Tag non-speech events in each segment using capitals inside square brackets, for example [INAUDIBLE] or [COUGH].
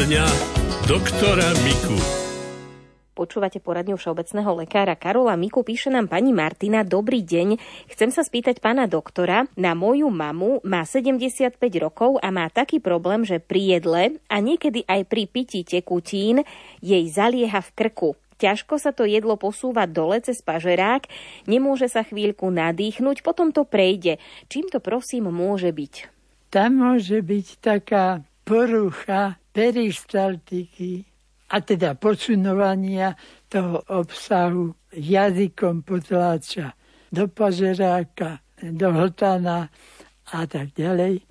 dňa doktora Miku. Počúvate poradňu všeobecného lekára Karola Miku. Píše nám pani Martina. Dobrý deň. Chcem sa spýtať pána doktora. Na moju mamu má 75 rokov a má taký problém, že pri jedle a niekedy aj pri pití tekutín jej zalieha v krku. Ťažko sa to jedlo posúva dole cez pažerák, nemôže sa chvíľku nadýchnuť, potom to prejde. Čím to prosím môže byť? Tam môže byť taká porucha peristaltiky, a teda posunovania toho obsahu jazykom potláča do pažeráka, do hltana a tak ďalej.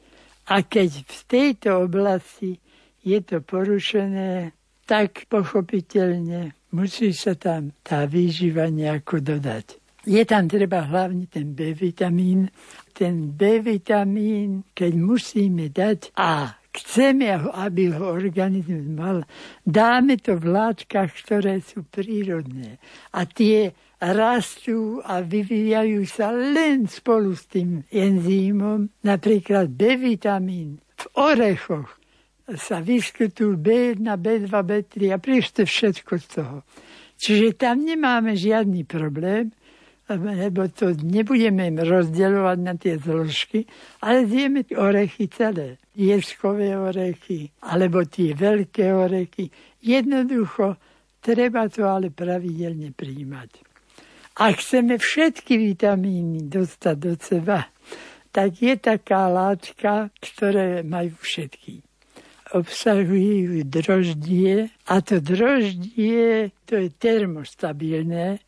A keď v tejto oblasti je to porušené, tak pochopiteľne musí sa tam tá výživa nejako dodať. Je tam treba hlavne ten B vitamín. Ten B vitamín, keď musíme dať A, chceme, aby ho organizmus mal, dáme to v látkach, ktoré sú prírodné. A tie rastú a vyvíjajú sa len spolu s tým enzýmom. Napríklad B-vitamín v orechoch sa vyskytujú B1, B2, B3 a príšte všetko z toho. Čiže tam nemáme žiadny problém, lebo to nebudeme rozdeľovať na tie zložky, ale zjeme orechy celé. Jeskové orechy, alebo tie veľké orechy. Jednoducho, treba to ale pravidelne príjmať. Ak chceme všetky vitamíny dostať do seba, tak je taká látka, ktoré majú všetky. Obsahujú droždie a to droždie, to je termostabilné,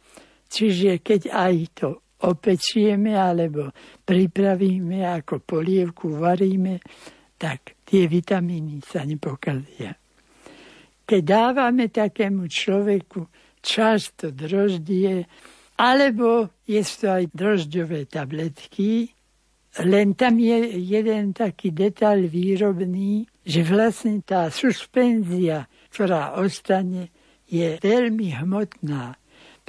Čiže keď aj to opečieme alebo pripravíme ako polievku, varíme, tak tie vitamíny sa nepokazia. Keď dávame takému človeku často droždie, alebo je to aj drožďové tabletky, len tam je jeden taký detail výrobný, že vlastne tá suspenzia, ktorá ostane, je veľmi hmotná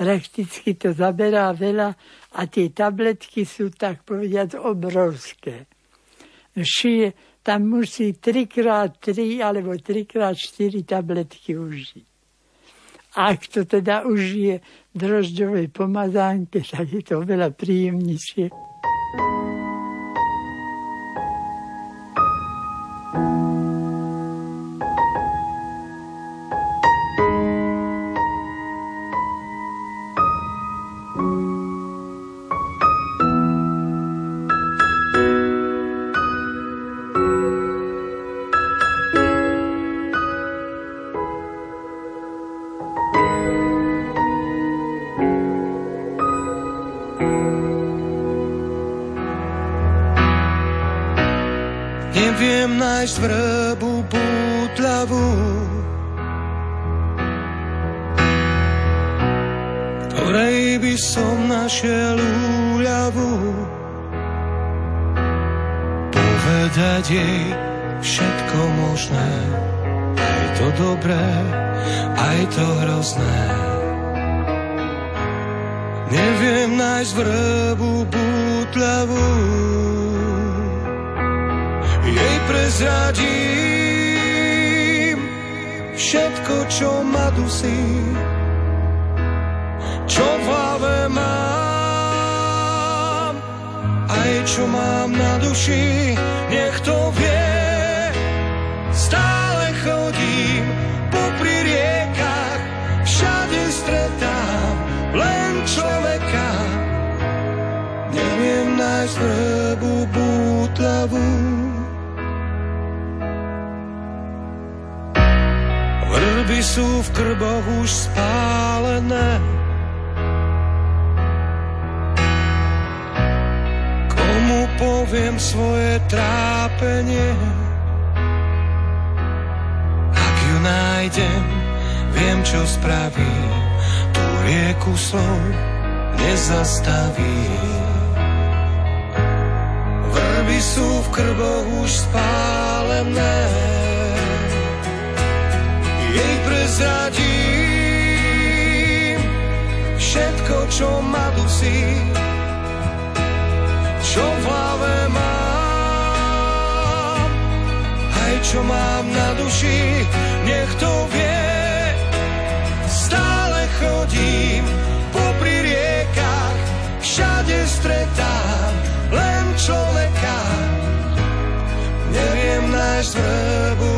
prakticky to zaberá veľa a tie tabletky sú tak povediať obrovské. Šie, tam musí 3x3 alebo 3x4 tabletky užiť. Ak to teda užije drožďovej pomazánke, tak je to veľa príjemnejšie. Neviem nájsť vrbu pútľavú jej prezradím všetko, čo ma dusí, čo v hlave mám, aj čo mám na duši, nech to vie. Nájsť vrbu bútlavú. Vrby sú v krboch už spálené. Komu poviem svoje trápenie? Ak ju nájdem, viem, čo spraví. Tu rieku slov nezastaví. Sú v krboch už spálené. Jej prezradím všetko, čo ma dusí, čo v hlave mám, aj čo mám na duši, nájsť bútlavú.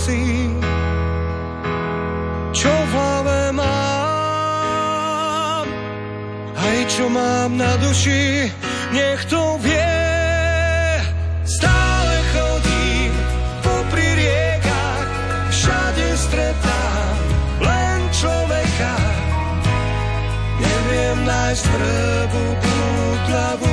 Dusí, čo v hlave mám, aj čo mám na duši, nech to vie. Stále chodím popri riekach, všade stretám len človeka. Neviem nájsť vrbu pútlavú,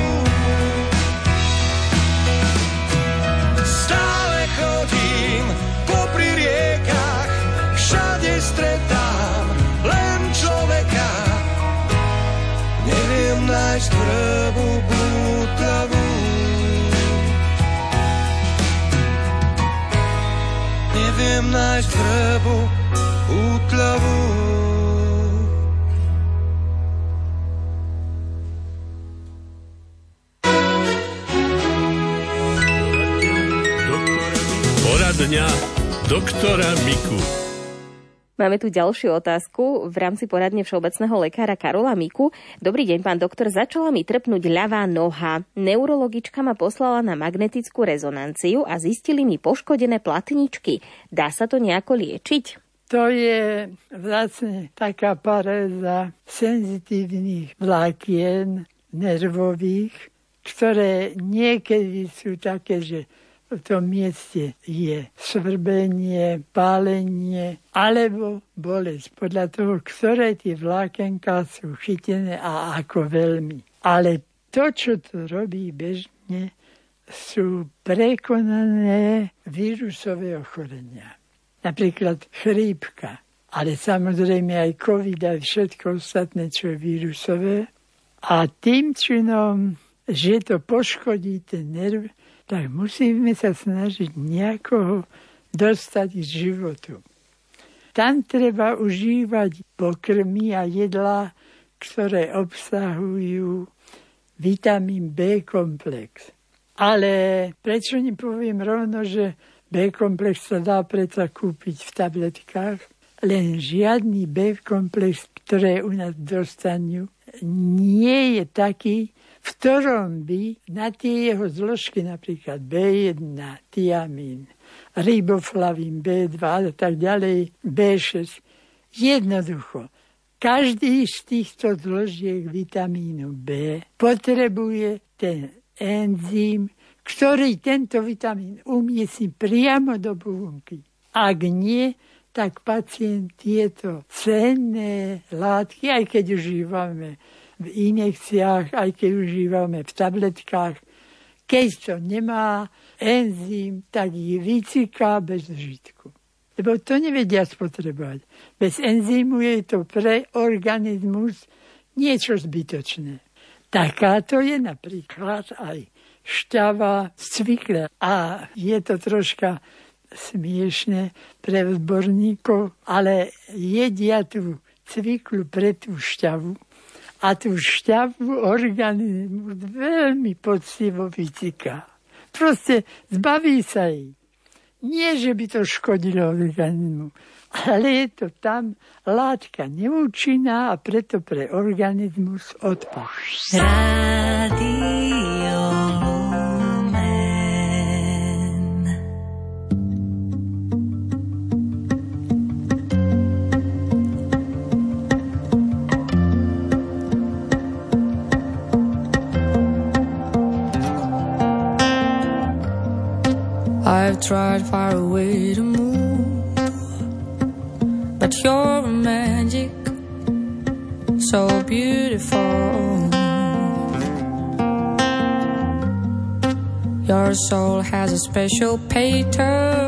nájsť vrbu bútavú. Neviem nájsť vrbu útlavú. Poradňa doktora Miku. Máme tu ďalšiu otázku v rámci poradne všeobecného lekára Karola Miku. Dobrý deň, pán doktor. Začala mi trpnúť ľavá noha. Neurologička ma poslala na magnetickú rezonanciu a zistili mi poškodené platničky. Dá sa to nejako liečiť? To je vlastne taká paréza senzitívnych vlákien nervových, ktoré niekedy sú také, že v tom mieste je svrbenie, pálenie alebo bolesť podľa toho, ktoré tie vlákenka sú chytené a ako veľmi. Ale to, čo to robí bežne, sú prekonané vírusové ochorenia. Napríklad chrípka, ale samozrejme aj COVID a všetko ostatné, čo je vírusové. A tým činom, že to poškodí ten nerv, tak musíme sa snažiť nejako dostať z životu. Tam treba užívať pokrmy a jedlá, ktoré obsahujú vitamín B komplex. Ale prečo nepoviem rovno, že B komplex sa dá predsa kúpiť v tabletkách, len žiadny B komplex, ktoré u nás dostanú, nie je taký, v ktorom by na tie jeho zložky, napríklad B1, tiamín, riboflavín, B2 a tak ďalej, B6, jednoducho, každý z týchto zložiek vitamínu B potrebuje ten enzym, ktorý tento vitamín umiestni priamo do bunky. Ak nie, tak pacient tieto cenné látky, aj keď užívame v injekciách, aj keď užívame v tabletkách. Keď to nemá enzym, tak ich vyciká bez žitku. Lebo to nevedia spotrebovať. Bez enzymu je to pre organizmus niečo zbytočné. Takáto je napríklad aj šťava z cvikle. A je to troška smiešne pre odborníkov, ale jedia tú cviklu pre tú šťavu a tú šťavu organizmu veľmi poctivo vytiká. Proste zbaví sa jej. Nie, že by to škodilo organizmu, ale je to tam látka neúčinná a preto pre organizmus odpad. Tried far away to move, but you're magic, so beautiful. Your soul has a special pattern,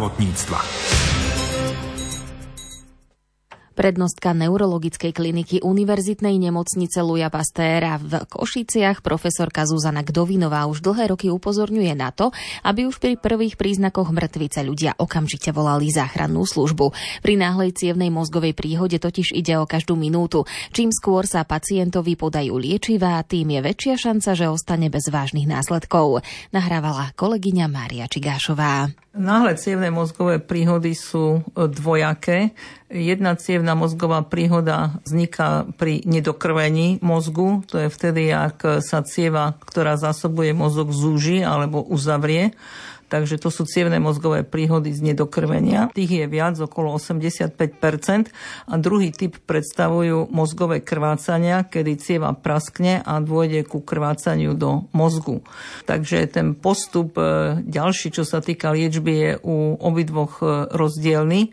zdravotníctva. Prednostka neurologickej kliniky Univerzitnej nemocnice Luja Pastéra v Košiciach profesorka Zuzana Gdovinová už dlhé roky upozorňuje na to, aby už pri prvých príznakoch mŕtvice ľudia okamžite volali záchrannú službu. Pri náhlej cievnej mozgovej príhode totiž ide o každú minútu. Čím skôr sa pacientovi podajú liečivá, tým je väčšia šanca, že ostane bez vážnych následkov. Nahrávala kolegyňa Mária Čigášová. Náhle cievne mozgové príhody sú e, dvojaké. Jedna cievna mozgová príhoda vzniká pri nedokrvení mozgu. To je vtedy, ak sa cieva, ktorá zásobuje mozog, zúži alebo uzavrie. Takže to sú cievne mozgové príhody z nedokrvenia. Tých je viac, okolo 85%. A druhý typ predstavujú mozgové krvácania, kedy cieva praskne a dôjde ku krvácaniu do mozgu. Takže ten postup e, ďalší, čo sa týka liečby, je u obidvoch e, rozdielny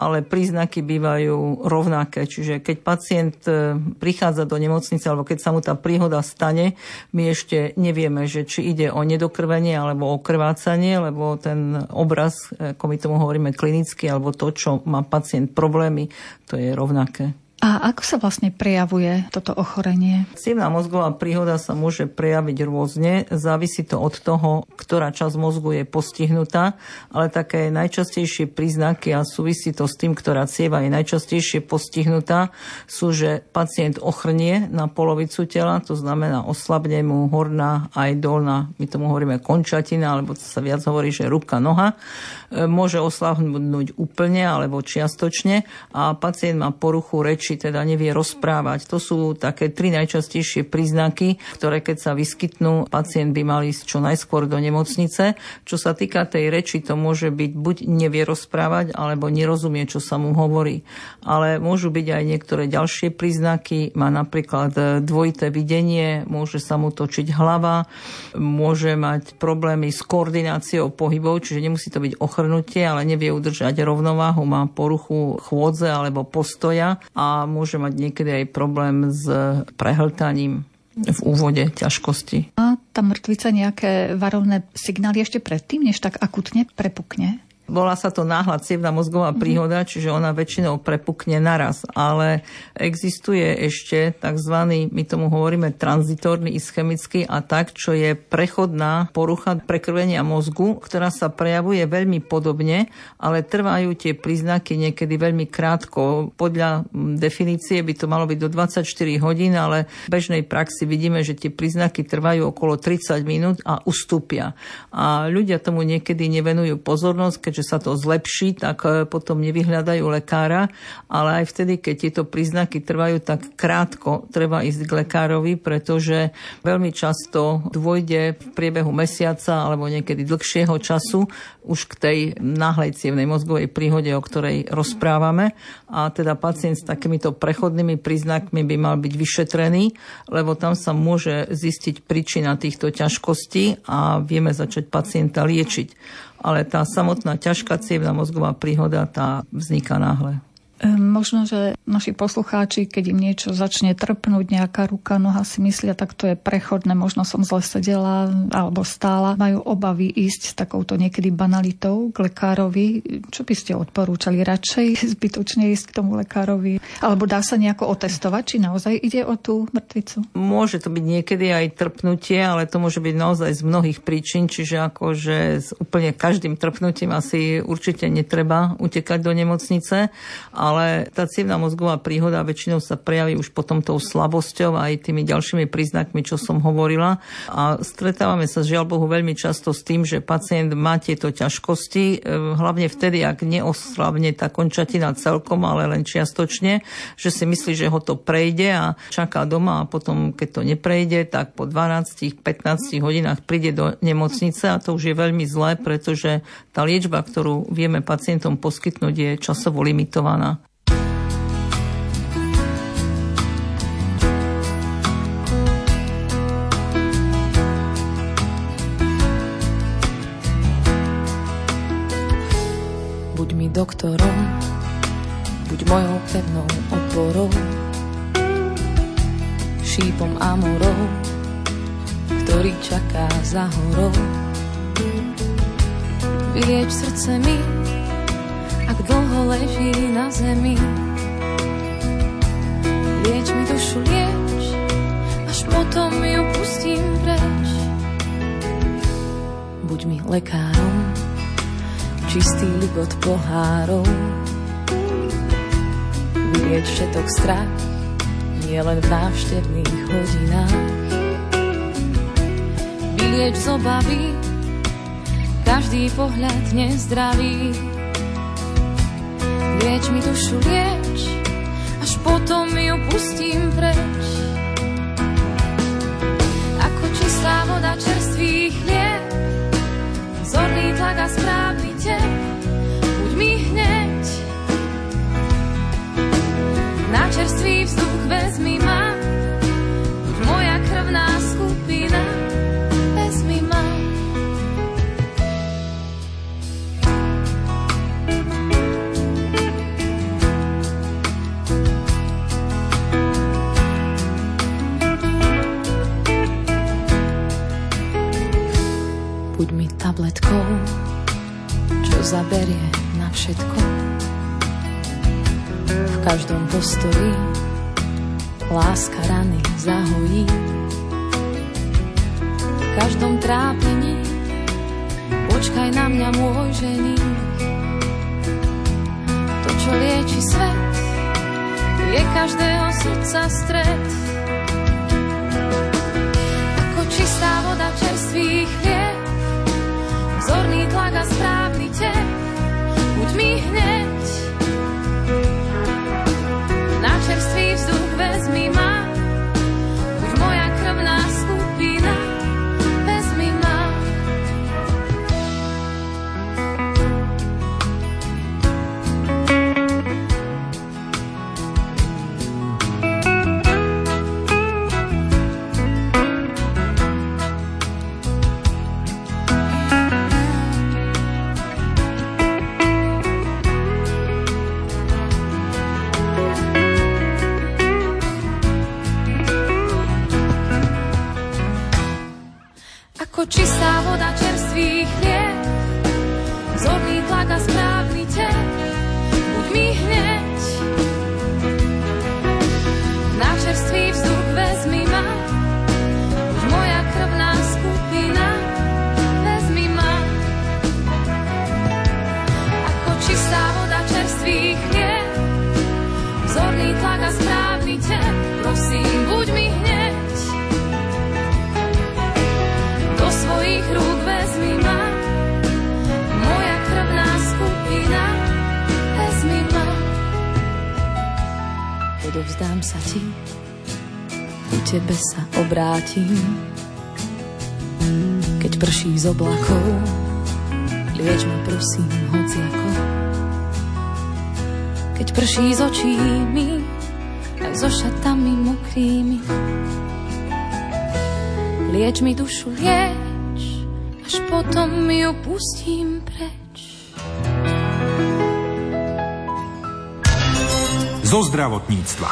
ale príznaky bývajú rovnaké. Čiže keď pacient e, prichádza do nemocnice alebo keď sa mu tá príhoda stane, my ešte nevieme, že či ide o nedokrvenie alebo o krvácanie, lebo ten obraz, ako my tomu hovoríme klinicky, alebo to, čo má pacient problémy, to je rovnaké. A ako sa vlastne prejavuje toto ochorenie? Cievná mozgová príhoda sa môže prejaviť rôzne, závisí to od toho, ktorá časť mozgu je postihnutá, ale také najčastejšie príznaky a súvisí to s tým, ktorá cieva je najčastejšie postihnutá, sú, že pacient ochrnie na polovicu tela, to znamená oslabne mu horná aj dolná, my tomu hovoríme končatina, alebo sa viac hovorí, že ruka, noha, môže oslabnúť úplne alebo čiastočne a pacient má poruchu reči reči, teda nevie rozprávať. To sú také tri najčastejšie príznaky, ktoré keď sa vyskytnú, pacient by mal ísť čo najskôr do nemocnice. Čo sa týka tej reči, to môže byť buď nevie rozprávať, alebo nerozumie, čo sa mu hovorí. Ale môžu byť aj niektoré ďalšie príznaky. Má napríklad dvojité videnie, môže sa mu točiť hlava, môže mať problémy s koordináciou pohybov, čiže nemusí to byť ochrnutie, ale nevie udržať rovnováhu, má poruchu chôdze alebo postoja a môže mať niekedy aj problém s prehltaním v úvode ťažkosti. A tá mŕtvica nejaké varovné signály ešte predtým, než tak akutne prepukne? Volá sa to náhla cievna mozgová mhm. príhoda, čiže ona väčšinou prepukne naraz, ale existuje ešte tzv. my tomu hovoríme tranzitórny ischemický atak, čo je prechodná porucha prekrvenia mozgu, ktorá sa prejavuje veľmi podobne, ale trvajú tie príznaky niekedy veľmi krátko. Podľa definície by to malo byť do 24 hodín, ale v bežnej praxi vidíme, že tie príznaky trvajú okolo 30 minút a ustúpia. A ľudia tomu niekedy nevenujú pozornosť, keďže že sa to zlepší, tak e, potom nevyhľadajú lekára, ale aj vtedy, keď tieto príznaky trvajú tak krátko, treba ísť k lekárovi, pretože veľmi často dôjde v priebehu mesiaca alebo niekedy dlhšieho času už k tej náhlej cievnej mozgovej príhode, o ktorej rozprávame. A teda pacient s takýmito prechodnými príznakmi by mal byť vyšetrený, lebo tam sa môže zistiť príčina týchto ťažkostí a vieme začať pacienta liečiť ale tá samotná ťažká cievna mozgová príhoda, tá vzniká náhle. Ehm, možno, že naši poslucháči, keď im niečo začne trpnúť, nejaká ruka, noha si myslia, tak to je prechodné, možno som zle sedela alebo stála, majú obavy ísť s takouto niekedy banalitou k lekárovi. Čo by ste odporúčali? Radšej [LAUGHS] zbytočne ísť k tomu lekárovi? Alebo dá sa nejako otestovať, či naozaj ide o tú mŕtvicu? Môže to byť niekedy aj trpnutie, ale to môže byť naozaj z mnohých príčin, čiže akože s úplne každým trpnutím asi určite netreba utekať do nemocnice. A ale tá cievna mozgová príhoda väčšinou sa prejaví už potom tou slabosťou aj tými ďalšími príznakmi, čo som hovorila. A stretávame sa žiaľ Bohu veľmi často s tým, že pacient má tieto ťažkosti, e, hlavne vtedy, ak neoslavne tá končatina celkom, ale len čiastočne, že si myslí, že ho to prejde a čaká doma a potom, keď to neprejde, tak po 12-15 hodinách príde do nemocnice a to už je veľmi zlé, pretože tá liečba, ktorú vieme pacientom poskytnúť, je časovo limitovaná. Doktorom, buď mojou pevnou oporou, šípom a morou, ktorý čaká za horou. Vylieč srdce mi, ak dlho leží na zemi. Lieč mi dušu, lieč, až potom ju pustím preč. Buď mi lekárom, čistý ligot pohárov. Vylieť všetok strach, nie len v návštevných hodinách. Vylieč z obavy, každý pohľad nezdravý. Lieč mi dušu, lieč, až potom ju pustím preč. Ako čistá voda čerstvých chlieb, zorný tlak a správny tep, buď mi hneď. Na čerstvý vzduch vezmi ma, buď moja krvná skupina, vezmi ma. Buď mi tabletkou, zaberie na všetko. V každom postoji láska rany zahojí. V každom trápení počkaj na mňa môj žení. To, čo lieči svet, je každého srdca stred. Ako čistá voda čerstvých chlieb, Zorný tlak a správny tep, buď mi hneď. Na čerstvý vzduch vezmi ma Odovzdám sa ti, ku tebe sa obrátim. Keď prší z oblakov, lieč ma prosím hociako. Keď prší z očí mi, aj so šatami mokrými. Lieč mi dušu, lieč, až potom ju pustím preč. Zo zdravotníctva.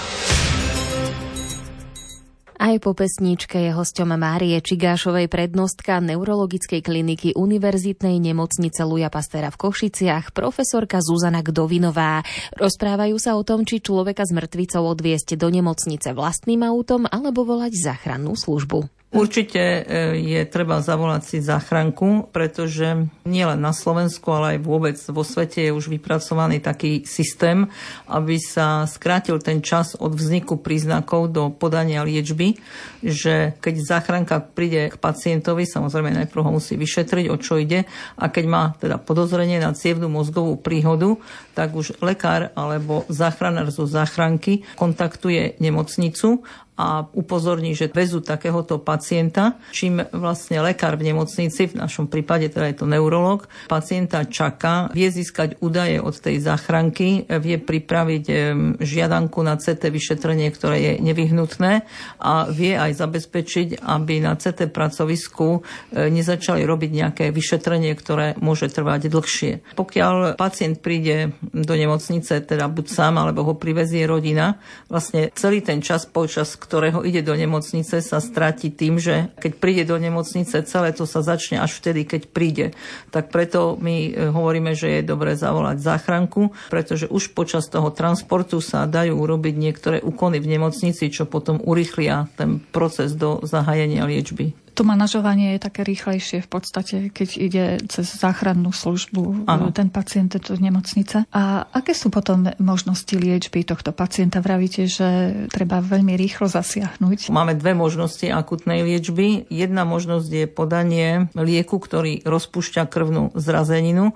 Aj po pesničke je hosťom Márie Čigášovej prednostka neurologickej kliniky Univerzitnej nemocnice Luja Pastera v Košiciach, profesorka Zuzana Gdovinová. Rozprávajú sa o tom, či človeka s mŕtvicou odviesť do nemocnice vlastným autom alebo volať záchrannú službu. Určite e, je treba zavolať si záchranku, pretože nielen na Slovensku, ale aj vôbec vo svete je už vypracovaný taký systém, aby sa skrátil ten čas od vzniku príznakov do podania liečby, že keď záchranka príde k pacientovi, samozrejme najprv ho musí vyšetriť, o čo ide, a keď má teda podozrenie na cievnú mozgovú príhodu, tak už lekár alebo záchranár zo záchranky kontaktuje nemocnicu a upozorní, že väzu takéhoto pacienta, čím vlastne lekár v nemocnici, v našom prípade teda je to neurolog, pacienta čaká, vie získať údaje od tej záchranky, vie pripraviť žiadanku na CT vyšetrenie, ktoré je nevyhnutné a vie aj zabezpečiť, aby na CT pracovisku e, nezačali robiť nejaké vyšetrenie, ktoré môže trvať dlhšie. Pokiaľ pacient príde do nemocnice, teda buď sám, alebo ho privezie rodina, vlastne celý ten čas počas ktorého ide do nemocnice, sa stratí tým, že keď príde do nemocnice, celé to sa začne až vtedy, keď príde. Tak preto my e, hovoríme, že je dobré zavolať záchranku, pretože už počas toho transportu sa dajú urobiť niektoré úkony v nemocnici, čo potom urychlia ten proces do zahájenia liečby to manažovanie je také rýchlejšie v podstate, keď ide cez záchrannú službu ano. ten pacient do nemocnice. A aké sú potom možnosti liečby tohto pacienta? Vravíte, že treba veľmi rýchlo zasiahnuť. Máme dve možnosti akutnej liečby. Jedna možnosť je podanie lieku, ktorý rozpúšťa krvnú zrazeninu.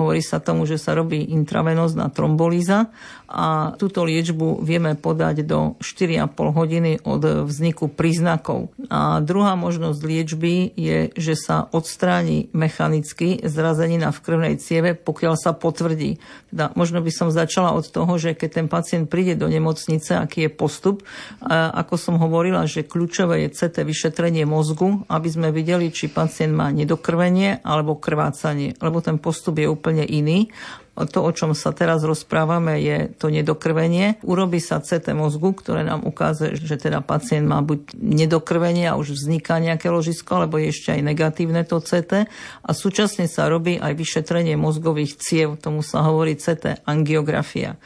Hovorí sa tomu, že sa robí intravenózna trombolíza a túto liečbu vieme podať do 4,5 hodiny od vzniku príznakov. A druhá možnosť liečby je, že sa odstráni mechanicky zrazenina v krvnej cieve, pokiaľ sa potvrdí. Teda možno by som začala od toho, že keď ten pacient príde do nemocnice, aký je postup. Ako som hovorila, že kľúčové je CT vyšetrenie mozgu, aby sme videli, či pacient má nedokrvenie alebo krvácanie, lebo ten postup je úplne iný. To, o čom sa teraz rozprávame, je to nedokrvenie. Urobí sa CT mozgu, ktoré nám ukáže, že teda pacient má buď nedokrvenie a už vzniká nejaké ložisko, alebo je ešte aj negatívne to CT. A súčasne sa robí aj vyšetrenie mozgových ciev, tomu sa hovorí CT angiografia.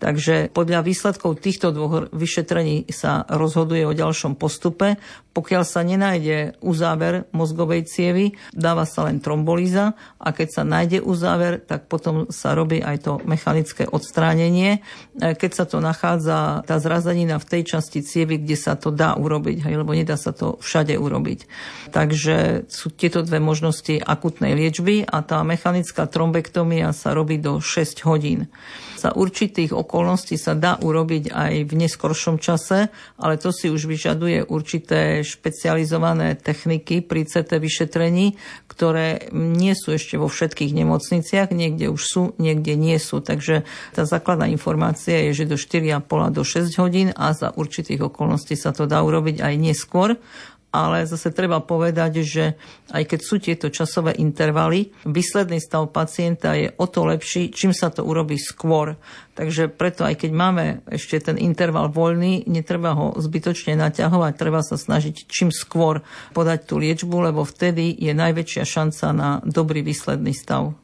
Takže podľa výsledkov týchto dvoch vyšetrení sa rozhoduje o ďalšom postupe. Pokiaľ sa nenájde uzáver mozgovej cievy, dáva sa len trombolíza a keď sa nájde uzáver, tak potom sa robí aj to mechanické odstránenie. E, keď sa to nachádza, tá zrazenina v tej časti cievy, kde sa to dá urobiť, hej, lebo nedá sa to všade urobiť. Takže sú tieto dve možnosti akutnej liečby a tá mechanická trombektomia sa robí do 6 hodín. Za určitých okolností sa dá urobiť aj v neskoršom čase, ale to si už vyžaduje určité špecializované techniky pri CT vyšetrení, ktoré nie sú ešte vo všetkých nemocniciach, niekde už sú, niekde nie sú. Takže tá základná informácia je, že do 4,5 do 6 hodín a za určitých okolností sa to dá urobiť aj neskôr ale zase treba povedať, že aj keď sú tieto časové intervaly, výsledný stav pacienta je o to lepší, čím sa to urobí skôr. Takže preto aj keď máme ešte ten interval voľný, netreba ho zbytočne naťahovať, treba sa snažiť čím skôr podať tú liečbu, lebo vtedy je najväčšia šanca na dobrý výsledný stav.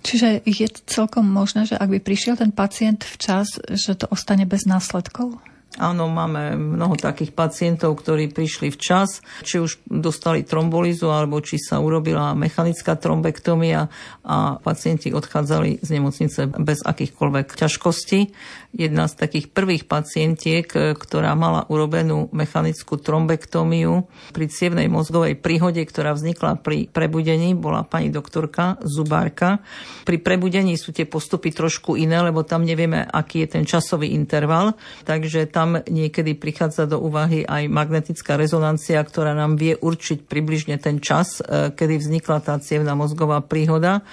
Čiže je celkom možné, že ak by prišiel ten pacient včas, že to ostane bez následkov? Áno, máme mnoho takých pacientov, ktorí prišli včas, či už dostali trombolizu, alebo či sa urobila mechanická trombektomia a pacienti odchádzali z nemocnice bez akýchkoľvek ťažkostí. Jedna z takých prvých pacientiek, ktorá mala urobenú mechanickú trombektómiu pri cievnej mozgovej príhode, ktorá vznikla pri prebudení, bola pani doktorka Zubárka. Pri prebudení sú tie postupy trošku iné, lebo tam nevieme, aký je ten časový interval, takže tam niekedy prichádza do úvahy aj magnetická rezonancia, ktorá nám vie určiť približne ten čas, e, kedy vznikla tá cievna mozgová príhoda.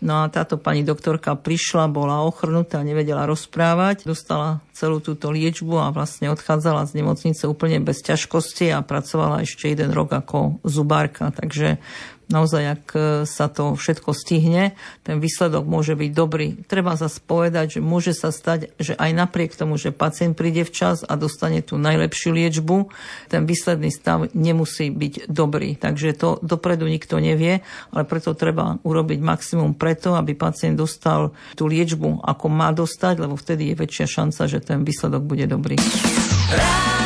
No a táto pani doktorka prišla, bola ochrnutá, nevedela rozprávať, dostala celú túto liečbu a vlastne odchádzala z nemocnice úplne bez ťažkosti a pracovala ešte jeden rok ako zubárka. Takže naozaj, ak e, sa to všetko stihne, ten výsledok môže byť dobrý. Treba zase povedať, že môže sa stať, že aj napriek tomu, že pacient príde včas a dostane tú najlepšiu liečbu, ten výsledný stav nemusí byť dobrý. Takže to dopredu nikto nevie, ale preto treba urobiť maximum preto, aby pacient dostal tú liečbu, ako má dostať, lebo vtedy je väčšia šanca, že ten výsledok bude dobrý. Pýtaš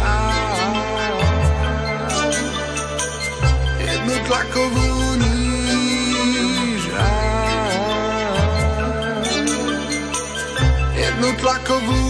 Jednu tlakovú níž.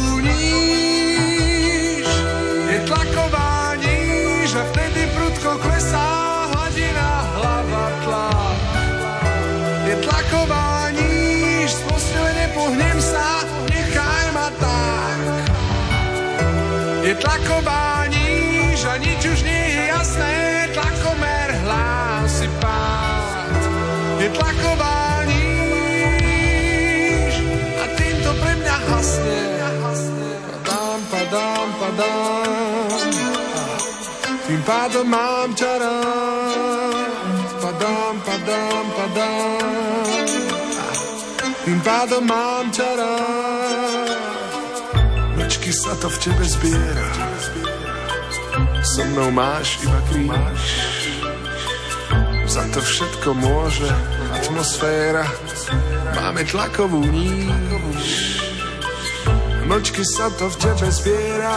Hasne. Padám, padám, padám, tým pádom mám ťa rád. Padám, padám, padám, tým pádom mám ťa rád. Nočky sa to v tebe zbiera, so mnou máš iba kríž. Za to všetko môže atmosféra, máme tlakovú níž. Nočky sa to v tebe zbiera,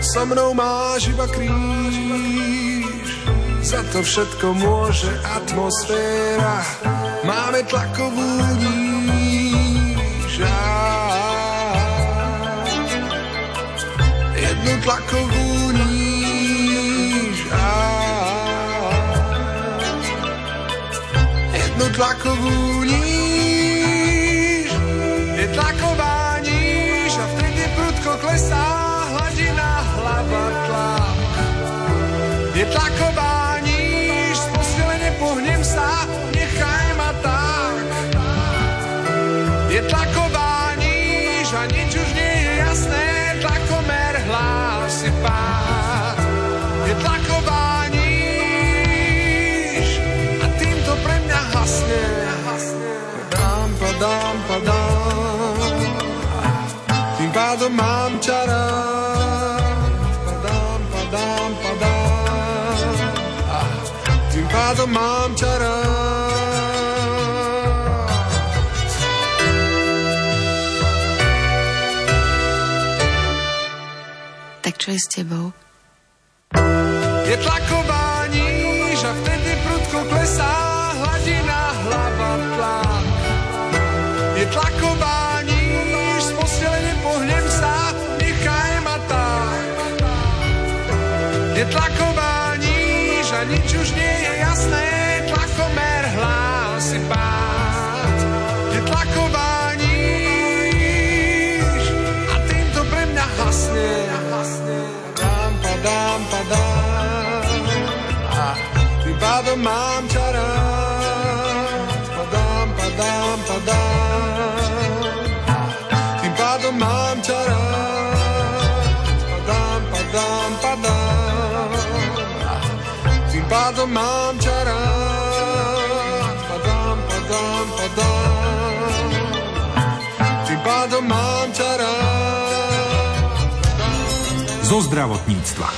so mnou máš iba kríž. Za to všetko môže atmosféra, máme tlakovú níž. Jednu tlakovú níž. Jednu tlakovú níž. Ťa rád. Padám, padám, padám, tým pádom mám ťa rád. Tak čo je s tebou? Je tlaková níž a vtedy prudko klesá tlaková níž a nič už nie je jasné, tlakomer hlási pád. Je tlaková níž a týmto pre mňa hasne. Dám, padám, padám a tým pádom mám ťa Zo zdravotníctva.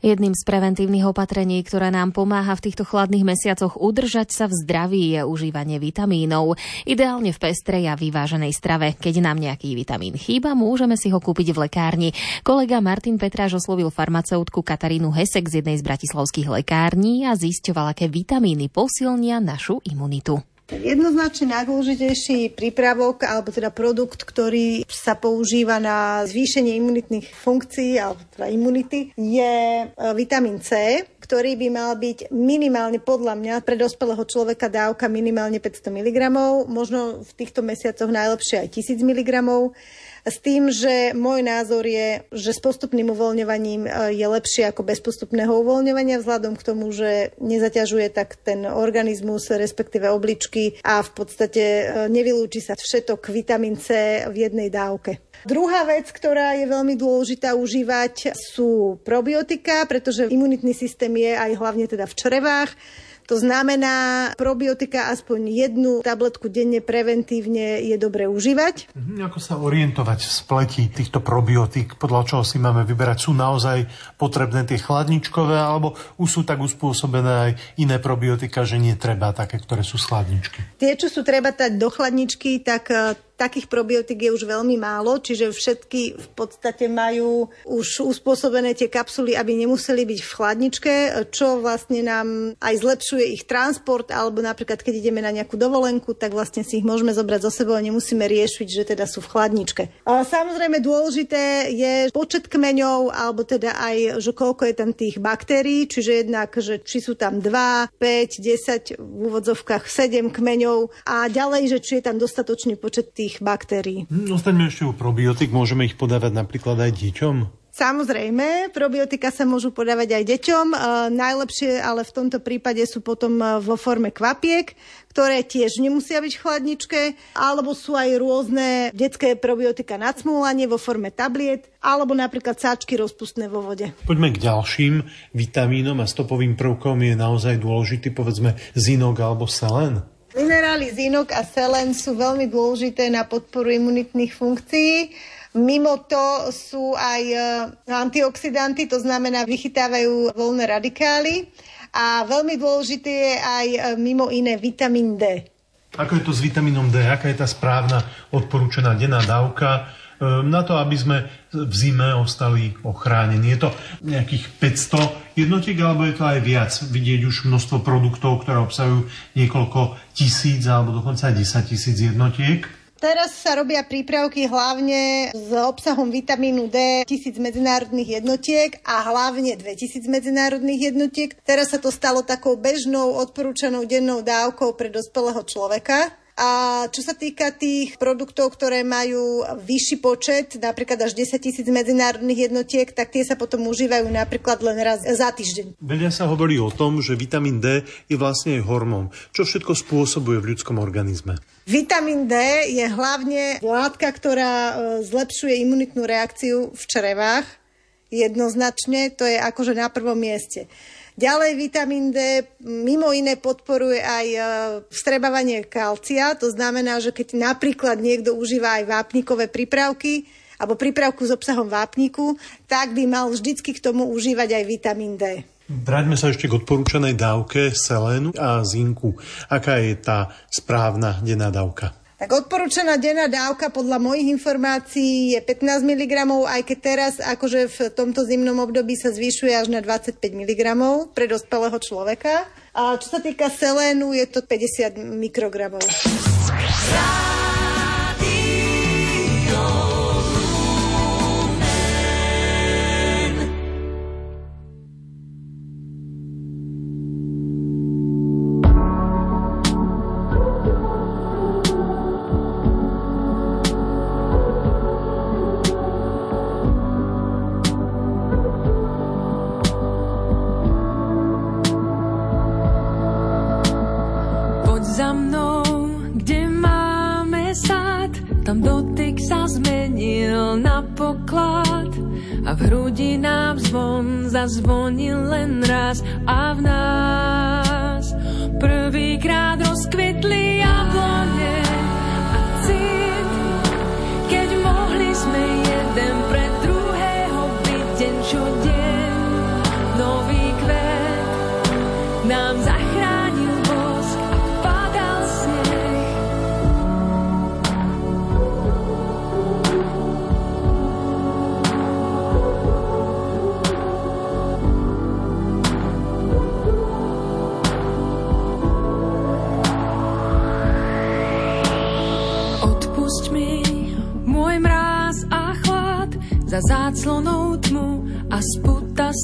Jedným z preventívnych opatrení, ktoré nám pomáha v týchto chladných mesiacoch udržať sa v zdraví, je užívanie vitamínov. Ideálne v pestrej a vyváženej strave. Keď nám nejaký vitamín chýba, môžeme si ho kúpiť v lekárni. Kolega Martin Petráš oslovil farmaceutku Katarínu Hesek z jednej z bratislavských lekární a zisťoval, aké vitamíny posilnia našu imunitu. Jednoznačne najdôležitejší prípravok, alebo teda produkt, ktorý sa používa na zvýšenie imunitných funkcií, alebo teda imunity, je e, vitamín C, ktorý by mal byť minimálne podľa mňa pre dospelého človeka dávka minimálne 500 mg, možno v týchto mesiacoch najlepšie aj 1000 mg. S tým, že môj názor je, že s postupným uvoľňovaním e, je lepšie ako bez postupného uvoľňovania, vzhľadom k tomu, že nezaťažuje tak ten organizmus, respektíve obličky a v podstate e, nevylúči sa všetok vitamín C v jednej dávke. Druhá vec, ktorá je veľmi dôležitá užívať, sú probiotika, pretože imunitný systém je aj hlavne teda v črevách. To znamená, probiotika aspoň jednu tabletku denne preventívne je dobre užívať. Mhm, Ako sa orientovať v spletí týchto probiotík? Podľa čoho si máme vyberať? Sú naozaj potrebné tie chladničkové, alebo už sú tak uspôsobené aj iné probiotika, že nie treba také, ktoré sú chladničky? Tie, čo sú treba dať do chladničky, tak e, takých probiotik je už veľmi málo, čiže všetky v podstate majú už uspôsobené tie kapsuly, aby nemuseli byť v chladničke, čo vlastne nám aj zlepšuje ich transport, alebo napríklad keď ideme na nejakú dovolenku, tak vlastne si ich môžeme zobrať zo sebou a nemusíme riešiť, že teda sú v chladničke. A samozrejme dôležité je počet kmeňov, alebo teda aj, že koľko je tam tých baktérií, čiže jednak, že či sú tam 2, 5, 10, v úvodzovkách 7 kmeňov a ďalej, že či je tam dostatočný počet tých baktérií. Hm, Ostaňme ešte u probiotik. Môžeme ich podávať napríklad aj deťom? Samozrejme, probiotika sa môžu podávať aj deťom. E, najlepšie ale v tomto prípade sú potom e, vo forme kvapiek, ktoré tiež nemusia byť v chladničke, alebo sú aj rôzne detské probiotika na cmúlanie vo forme tabliet, alebo napríklad sáčky rozpustné vo vode. Poďme k ďalším vitamínom a stopovým prvkom je naozaj dôležitý, povedzme, zinok alebo selen. Minerály zinok a selen sú veľmi dôležité na podporu imunitných funkcií. Mimo to sú aj e, antioxidanty, to znamená vychytávajú voľné radikály. A veľmi dôležité je aj e, mimo iné vitamín D. Ako je to s vitamínom D? Aká je tá správna odporúčaná denná dávka na to, aby sme v zime ostali ochránení? Je to nejakých 500 jednotiek, alebo je to aj viac? Vidieť už množstvo produktov, ktoré obsahujú niekoľko tisíc alebo dokonca aj 10 tisíc jednotiek? Teraz sa robia prípravky hlavne s obsahom vitamínu D tisíc medzinárodných jednotiek a hlavne 2000 medzinárodných jednotiek. Teraz sa to stalo takou bežnou odporúčanou dennou dávkou pre dospelého človeka. A čo sa týka tých produktov, ktoré majú vyšší počet, napríklad až 10 tisíc medzinárodných jednotiek, tak tie sa potom užívajú napríklad len raz za týždeň. Veľa sa hovorí o tom, že vitamín D je vlastne aj hormón. Čo všetko spôsobuje v ľudskom organizme? Vitamín D je hlavne látka, ktorá e, zlepšuje imunitnú reakciu v črevách. Jednoznačne, to je akože na prvom mieste. Ďalej vitamín D mimo iné podporuje aj e, vstrebávanie kalcia, to znamená, že keď napríklad niekto užíva aj vápnikové prípravky, alebo prípravku s obsahom vápniku, tak by mal vždycky k tomu užívať aj vitamín D. Vráťme sa ešte k odporúčanej dávke selénu a zinku. Aká je tá správna denná dávka? Tak odporúčaná denná dávka podľa mojich informácií je 15 mg, aj keď teraz akože v tomto zimnom období sa zvyšuje až na 25 mg pre dospelého človeka. A čo sa týka selénu, je to 50 mikrogramov.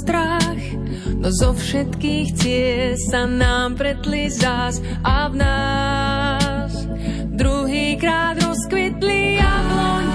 Strach. No zo všetkých ciest sa nám pretli zás a v nás druhýkrát rozkvitli jablone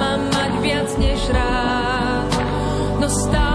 ma mať viac než rád. No stále